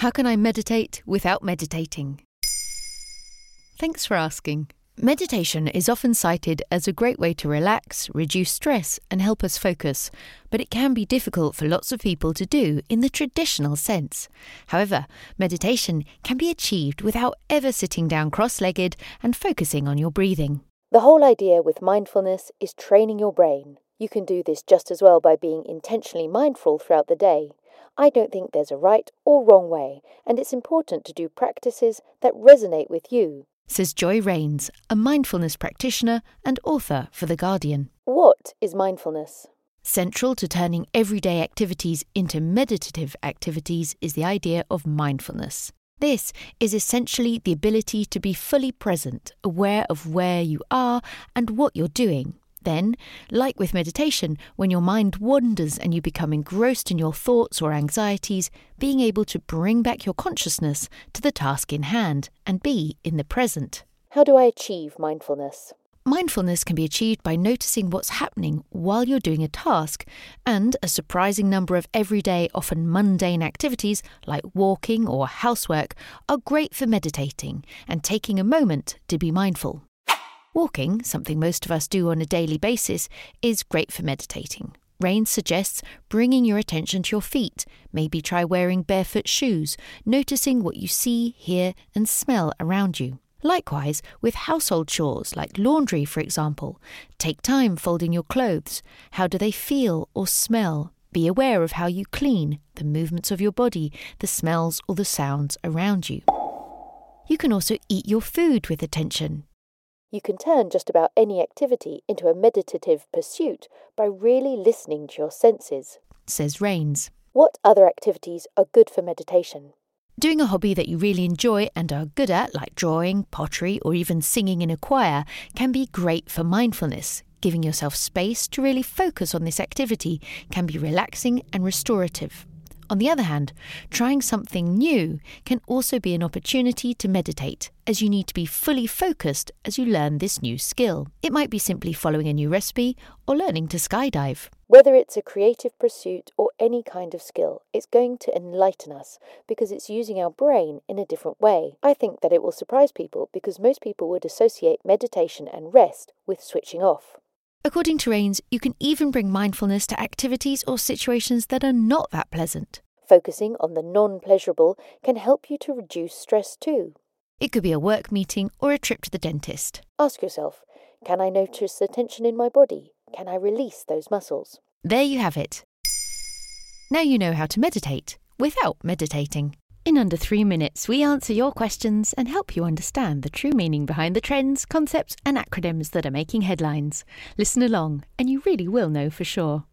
How can I meditate without meditating? Thanks for asking. Meditation is often cited as a great way to relax, reduce stress, and help us focus, but it can be difficult for lots of people to do in the traditional sense. However, meditation can be achieved without ever sitting down cross legged and focusing on your breathing. The whole idea with mindfulness is training your brain. You can do this just as well by being intentionally mindful throughout the day. I don't think there's a right or wrong way, and it's important to do practices that resonate with you says Joy Rains, a mindfulness practitioner and author for The Guardian. What is mindfulness? Central to turning everyday activities into meditative activities is the idea of mindfulness. This is essentially the ability to be fully present, aware of where you are and what you're doing, then, like with meditation, when your mind wanders and you become engrossed in your thoughts or anxieties, being able to bring back your consciousness to the task in hand and be in the present. How do I achieve mindfulness? Mindfulness can be achieved by noticing what's happening while you're doing a task, and a surprising number of everyday, often mundane activities like walking or housework are great for meditating and taking a moment to be mindful. Walking, something most of us do on a daily basis, is great for meditating. Rain suggests bringing your attention to your feet. Maybe try wearing barefoot shoes, noticing what you see, hear, and smell around you. Likewise, with household chores like laundry, for example, take time folding your clothes. How do they feel or smell? Be aware of how you clean, the movements of your body, the smells or the sounds around you. You can also eat your food with attention. You can turn just about any activity into a meditative pursuit by really listening to your senses, says Rains. What other activities are good for meditation? Doing a hobby that you really enjoy and are good at, like drawing, pottery, or even singing in a choir, can be great for mindfulness. Giving yourself space to really focus on this activity can be relaxing and restorative. On the other hand, trying something new can also be an opportunity to meditate, as you need to be fully focused as you learn this new skill. It might be simply following a new recipe or learning to skydive. Whether it's a creative pursuit or any kind of skill, it's going to enlighten us because it's using our brain in a different way. I think that it will surprise people because most people would associate meditation and rest with switching off. According to Rains, you can even bring mindfulness to activities or situations that are not that pleasant. Focusing on the non pleasurable can help you to reduce stress too. It could be a work meeting or a trip to the dentist. Ask yourself can I notice the tension in my body? Can I release those muscles? There you have it. Now you know how to meditate without meditating. In under three minutes, we answer your questions and help you understand the true meaning behind the trends, concepts, and acronyms that are making headlines. Listen along, and you really will know for sure.